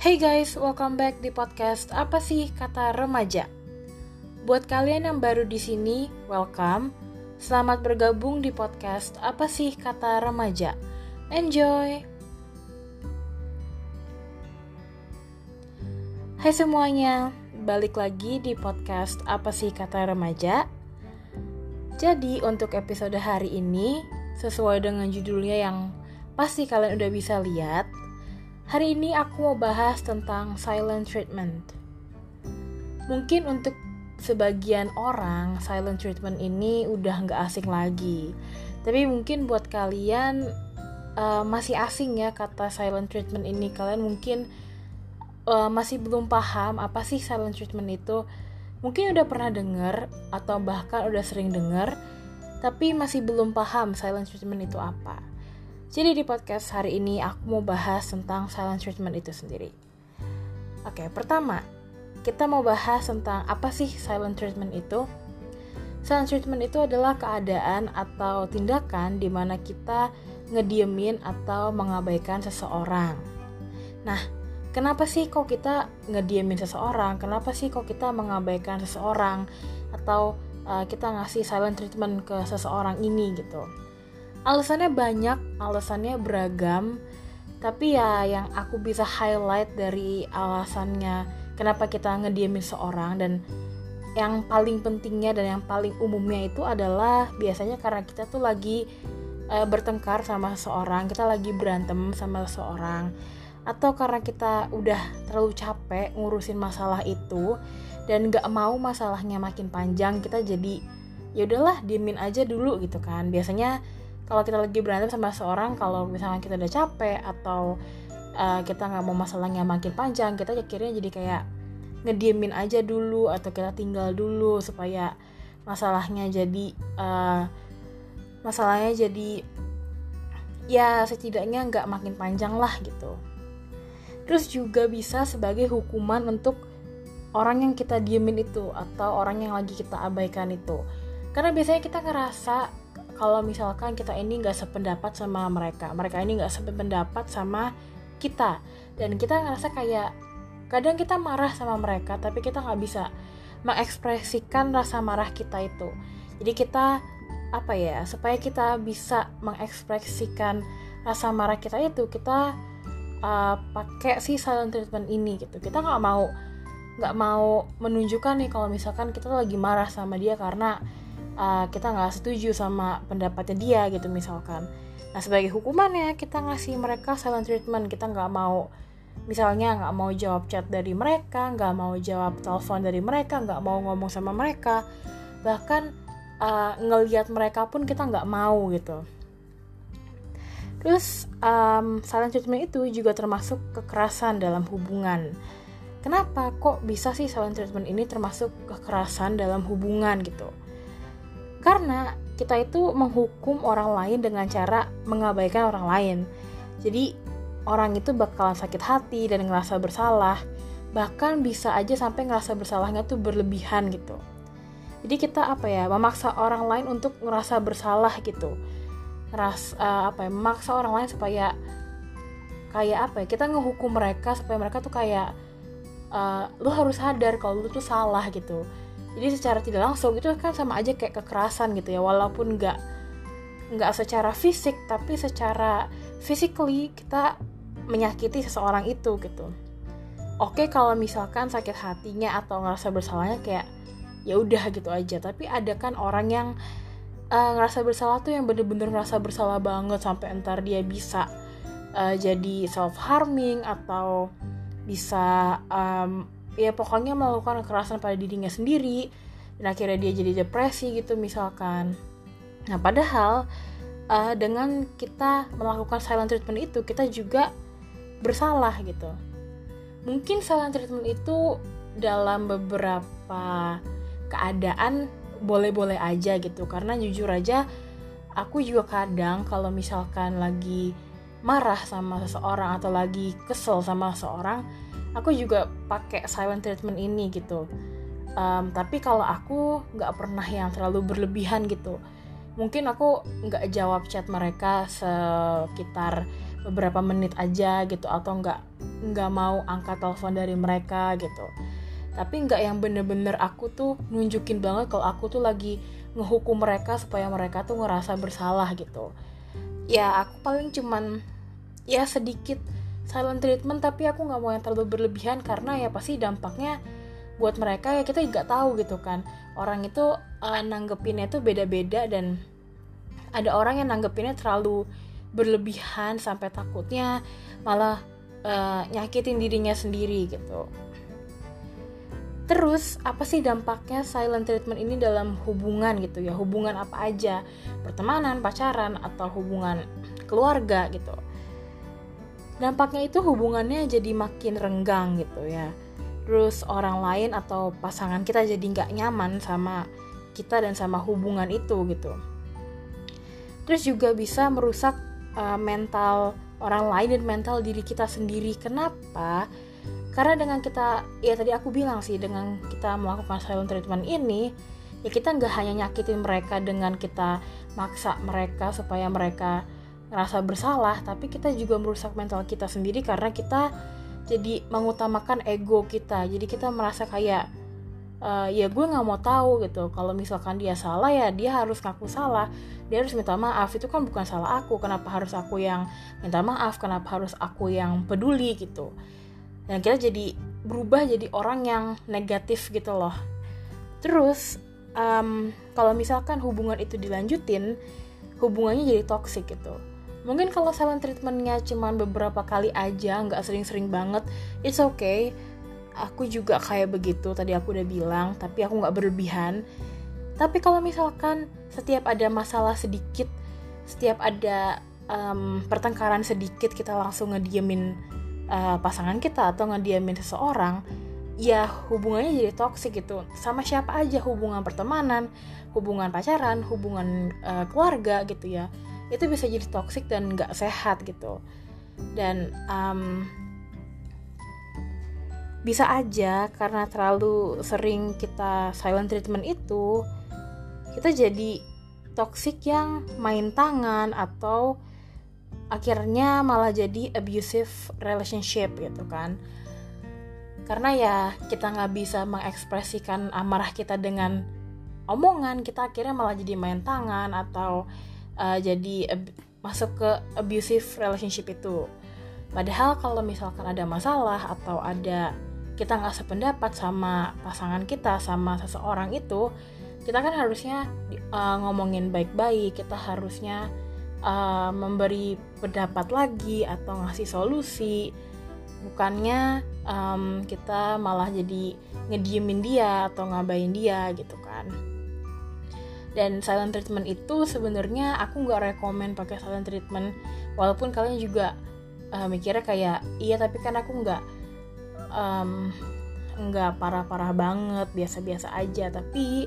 Hey guys, welcome back di podcast Apa sih kata remaja? Buat kalian yang baru di sini, welcome. Selamat bergabung di podcast Apa sih kata remaja? Enjoy. Hai semuanya, balik lagi di podcast Apa sih kata remaja? Jadi untuk episode hari ini, sesuai dengan judulnya yang pasti kalian udah bisa lihat, Hari ini aku mau bahas tentang silent treatment. Mungkin untuk sebagian orang silent treatment ini udah nggak asing lagi. Tapi mungkin buat kalian uh, masih asing ya kata silent treatment ini. Kalian mungkin uh, masih belum paham apa sih silent treatment itu. Mungkin udah pernah denger atau bahkan udah sering denger, tapi masih belum paham silent treatment itu apa. Jadi di podcast hari ini aku mau bahas tentang silent treatment itu sendiri. Oke, pertama, kita mau bahas tentang apa sih silent treatment itu. Silent treatment itu adalah keadaan atau tindakan di mana kita ngediemin atau mengabaikan seseorang. Nah, kenapa sih kok kita ngediemin seseorang? Kenapa sih kok kita mengabaikan seseorang? Atau uh, kita ngasih silent treatment ke seseorang ini gitu? Alasannya banyak alasannya beragam tapi ya yang aku bisa highlight dari alasannya kenapa kita ngediemin seorang dan yang paling pentingnya dan yang paling umumnya itu adalah biasanya karena kita tuh lagi e, bertengkar sama seseorang kita lagi berantem sama seseorang atau karena kita udah terlalu capek ngurusin masalah itu dan gak mau masalahnya makin panjang kita jadi ya udahlah diemin aja dulu gitu kan. Biasanya kalau kita lagi berantem sama seorang kalau misalnya kita udah capek atau uh, kita nggak mau masalahnya makin panjang kita akhirnya jadi kayak ngediemin aja dulu atau kita tinggal dulu supaya masalahnya jadi uh, masalahnya jadi ya setidaknya nggak makin panjang lah gitu. Terus juga bisa sebagai hukuman untuk orang yang kita diemin itu atau orang yang lagi kita abaikan itu. Karena biasanya kita ngerasa kalau misalkan kita ini nggak sependapat sama mereka mereka ini nggak sependapat sama kita. Dan kita ngerasa kayak kadang kita marah sama mereka tapi kita nggak bisa mengekspresikan rasa marah kita itu. Jadi kita apa ya supaya kita bisa mengekspresikan rasa marah kita itu kita uh, pakai si silent treatment ini gitu. Kita nggak mau nggak mau menunjukkan nih kalau misalkan kita lagi marah sama dia karena uh, kita nggak setuju sama pendapatnya dia gitu misalkan. Nah sebagai hukumannya kita ngasih mereka silent treatment. Kita nggak mau misalnya nggak mau jawab chat dari mereka nggak mau jawab telepon dari mereka nggak mau ngomong sama mereka. Bahkan uh, ngelihat mereka pun kita nggak mau gitu. Terus um, silent treatment itu juga termasuk kekerasan dalam hubungan. Kenapa kok bisa sih silent treatment ini termasuk kekerasan dalam hubungan gitu karena kita itu menghukum orang lain dengan cara mengabaikan orang lain. Jadi orang itu bakalan sakit hati dan ngerasa bersalah, bahkan bisa aja sampai ngerasa bersalahnya tuh berlebihan gitu. Jadi kita apa ya, memaksa orang lain untuk ngerasa bersalah gitu. Ngeras uh, apa ya, memaksa orang lain supaya kayak apa ya, kita ngehukum mereka supaya mereka tuh kayak uh, lu harus sadar kalau lu tuh salah gitu jadi secara tidak langsung itu kan sama aja kayak kekerasan gitu ya. Walaupun nggak nggak secara fisik tapi secara physically kita menyakiti seseorang itu gitu. Oke kalau misalkan sakit hatinya atau ngerasa bersalahnya kayak ya udah gitu aja. Tapi ada kan orang yang uh, ngerasa bersalah tuh yang bener-bener ngerasa bersalah banget sampai entar dia bisa uh, jadi self harming atau bisa um, ya pokoknya melakukan kekerasan pada dirinya sendiri. Dan akhirnya dia jadi depresi gitu misalkan. Nah padahal uh, dengan kita melakukan silent treatment itu kita juga bersalah gitu. Mungkin silent treatment itu dalam beberapa keadaan boleh-boleh aja gitu. Karena jujur aja aku juga kadang kalau misalkan lagi marah sama seseorang atau lagi kesel sama seseorang aku juga pakai silent treatment ini gitu. Um, tapi kalau aku nggak pernah yang terlalu berlebihan gitu. Mungkin aku nggak jawab chat mereka sekitar beberapa menit aja gitu atau nggak nggak mau angkat telepon dari mereka gitu. Tapi nggak yang bener-bener aku tuh nunjukin banget kalau aku tuh lagi ngehukum mereka supaya mereka tuh ngerasa bersalah gitu. Ya aku paling cuman ya sedikit silent treatment tapi aku nggak mau yang terlalu berlebihan karena ya pasti dampaknya buat mereka ya kita nggak tahu gitu kan orang itu uh, nanggepinnya tuh beda-beda dan ada orang yang nanggepinnya terlalu berlebihan sampai takutnya malah uh, nyakitin dirinya sendiri gitu Terus, apa sih dampaknya silent treatment ini dalam hubungan gitu ya? Hubungan apa aja? Pertemanan, pacaran, atau hubungan keluarga gitu. Dampaknya itu hubungannya jadi makin renggang gitu ya. Terus orang lain atau pasangan kita jadi nggak nyaman sama kita dan sama hubungan itu gitu. Terus juga bisa merusak uh, mental orang lain dan mental diri kita sendiri. Kenapa? karena dengan kita ya tadi aku bilang sih dengan kita melakukan silent treatment ini ya kita nggak hanya nyakitin mereka dengan kita maksa mereka supaya mereka ngerasa bersalah tapi kita juga merusak mental kita sendiri karena kita jadi mengutamakan ego kita. Jadi kita merasa kayak uh, ya gue nggak mau tahu gitu. Kalau misalkan dia salah ya dia harus ngaku salah. Dia harus minta maaf. Itu kan bukan salah aku. Kenapa harus aku yang minta maaf? Kenapa harus aku yang peduli gitu? Dan kita jadi berubah jadi orang yang negatif gitu loh. Terus um, kalau misalkan hubungan itu dilanjutin hubungannya jadi toxic gitu mungkin kalau silent treatmentnya cuma beberapa kali aja nggak sering-sering banget it's okay. Aku juga kayak begitu tadi aku udah bilang tapi aku nggak berlebihan. Tapi kalau misalkan setiap ada masalah sedikit setiap ada um, pertengkaran sedikit kita langsung ngediemin uh, pasangan kita atau ngediamin seseorang ya hubungannya jadi toksik gitu. Sama siapa aja hubungan pertemanan hubungan pacaran hubungan uh, keluarga gitu ya itu bisa jadi toksik dan nggak sehat gitu. Dan um, bisa aja karena terlalu sering kita silent treatment itu kita jadi toksik yang main tangan atau akhirnya malah jadi abusive relationship gitu kan. Karena ya kita nggak bisa mengekspresikan amarah kita dengan omongan kita akhirnya malah jadi main tangan atau uh, jadi masuk ke abusive relationship itu. Padahal kalau misalkan ada masalah atau ada kita nggak sependapat sama pasangan kita sama seseorang itu kita kan harusnya uh, ngomongin baik-baik kita harusnya uh, memberi pendapat lagi atau ngasih solusi. Bukannya um, kita malah jadi ngediemin dia atau ngabain dia gitu kan dan silent treatment itu sebenarnya aku nggak rekomend pakai silent treatment. Walaupun kalian juga uh, mikirnya kayak iya tapi kan aku nggak um, nggak parah-parah banget biasa-biasa aja. Tapi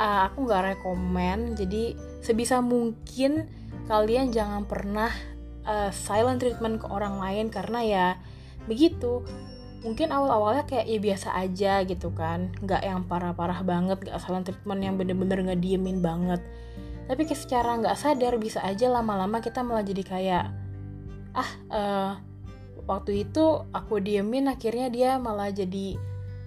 uh, aku nggak rekomend jadi sebisa mungkin kalian jangan pernah uh, silent treatment ke orang lain karena ya begitu mungkin awal-awalnya kayak ya biasa aja gitu kan. Nggak yang parah-parah banget nggak silent treatment yang bener-bener nggak diemin banget. Tapi secara nggak sadar bisa aja lama-lama kita malah jadi kayak ah uh, waktu itu aku diemin akhirnya dia malah jadi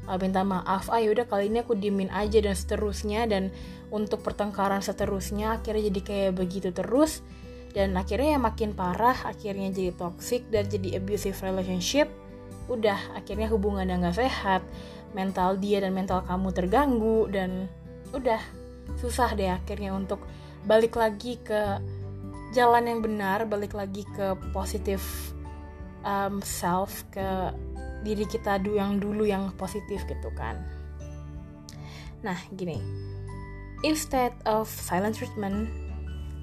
uh, minta maaf ah yaudah kali ini aku diemin aja dan seterusnya. Dan untuk pertengkaran seterusnya akhirnya jadi kayak begitu terus. Dan akhirnya ya makin parah akhirnya jadi toxic dan jadi abusive relationship udah akhirnya hubungan yang gak sehat mental dia dan mental kamu terganggu dan udah susah deh akhirnya untuk balik lagi ke jalan yang benar balik lagi ke positif um, self ke diri kita dulu yang dulu yang positif gitu kan nah gini instead of silent treatment,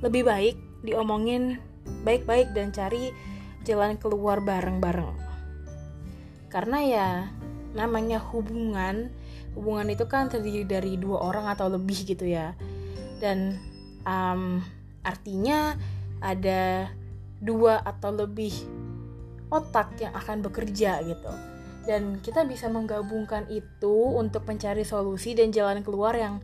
lebih baik diomongin baik-baik dan cari jalan keluar bareng-bareng. Karena ya namanya hubungan, hubungan itu kan terdiri dari dua orang atau lebih gitu ya. Dan um, artinya ada dua atau lebih otak yang akan bekerja gitu. Dan kita bisa menggabungkan itu untuk mencari solusi dan jalan keluar yang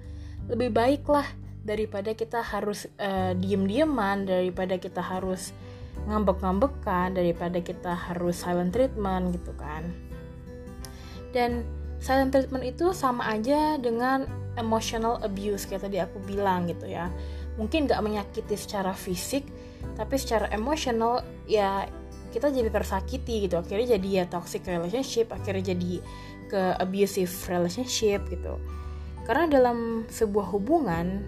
lebih baik lah daripada kita harus uh, diem-dieman daripada kita harus ngambek-ngambekan daripada kita harus silent treatment gitu kan. Dan silent treatment itu sama aja dengan emotional abuse kayak tadi aku bilang gitu ya. Mungkin gak menyakiti secara fisik tapi secara emosional ya kita jadi tersakiti gitu. Akhirnya jadi ya toxic relationship akhirnya jadi ke abusive relationship gitu. Karena dalam sebuah hubungan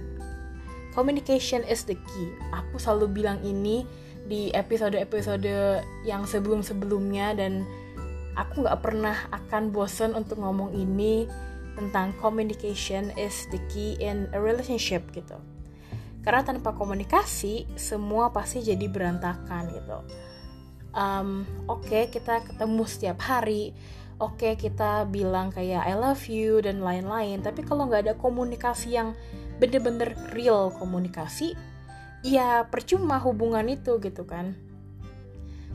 communication is the key. Aku selalu bilang ini di episode-episode yang sebelum-sebelumnya dan aku nggak pernah akan bosen untuk ngomong ini tentang communication is the key in a relationship gitu. Karena tanpa komunikasi semua pasti jadi berantakan gitu. Um, oke okay, kita ketemu setiap hari. Oke okay, kita bilang kayak I love you dan lain-lain. Tapi kalau nggak ada komunikasi yang bener-bener real komunikasi ya percuma hubungan itu gitu kan.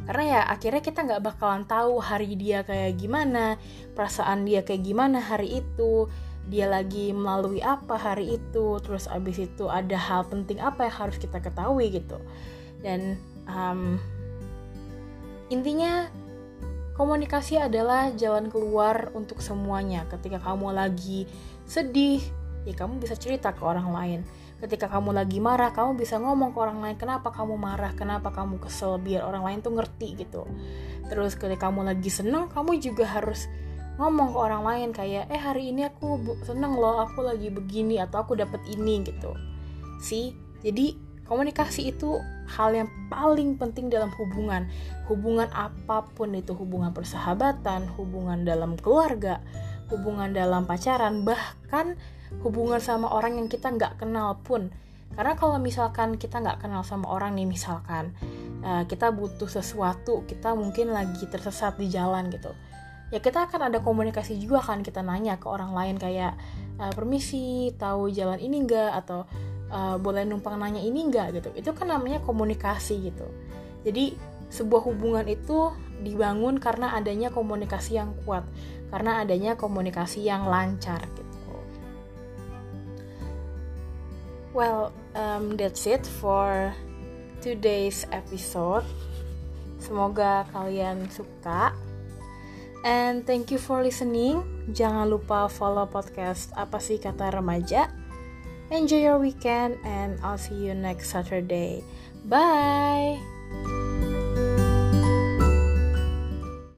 Karena ya akhirnya kita nggak bakalan tahu hari dia kayak gimana perasaan dia kayak gimana hari itu dia lagi melalui apa hari itu terus abis itu ada hal penting apa yang harus kita ketahui gitu. Dan um, intinya komunikasi adalah jalan keluar untuk semuanya. Ketika kamu lagi sedih ya kamu bisa cerita ke orang lain ketika kamu lagi marah kamu bisa ngomong ke orang lain kenapa kamu marah? Kenapa kamu kesel? Biar orang lain tuh ngerti gitu. Terus ketika kamu lagi seneng kamu juga harus ngomong ke orang lain kayak eh hari ini aku seneng loh aku lagi begini atau aku dapat ini gitu. Sih jadi komunikasi itu hal yang paling penting dalam hubungan. Hubungan apa pun itu hubungan persahabatan hubungan dalam keluarga hubungan dalam pacaran bahkan hubungan sama orang yang kita nggak kenal pun. Karena kalau misalkan kita nggak kenal sama orang nih misalkan uh, kita butuh sesuatu kita mungkin lagi tersesat di jalan gitu ya kita akan ada komunikasi juga kan kita nanya ke orang lain kayak uh, permisi tahu jalan ini enggak atau uh, boleh numpang nanya ini enggak gitu. Itu kan namanya komunikasi gitu. Jadi sebuah hubungan itu dibangun karena adanya komunikasi yang kuat karena adanya komunikasi yang lancar gitu Well, um, that's it for today's episode. Semoga kalian suka. And thank you for listening. Jangan lupa follow podcast Apa sih kata remaja. Enjoy your weekend and I'll see you next Saturday. Bye.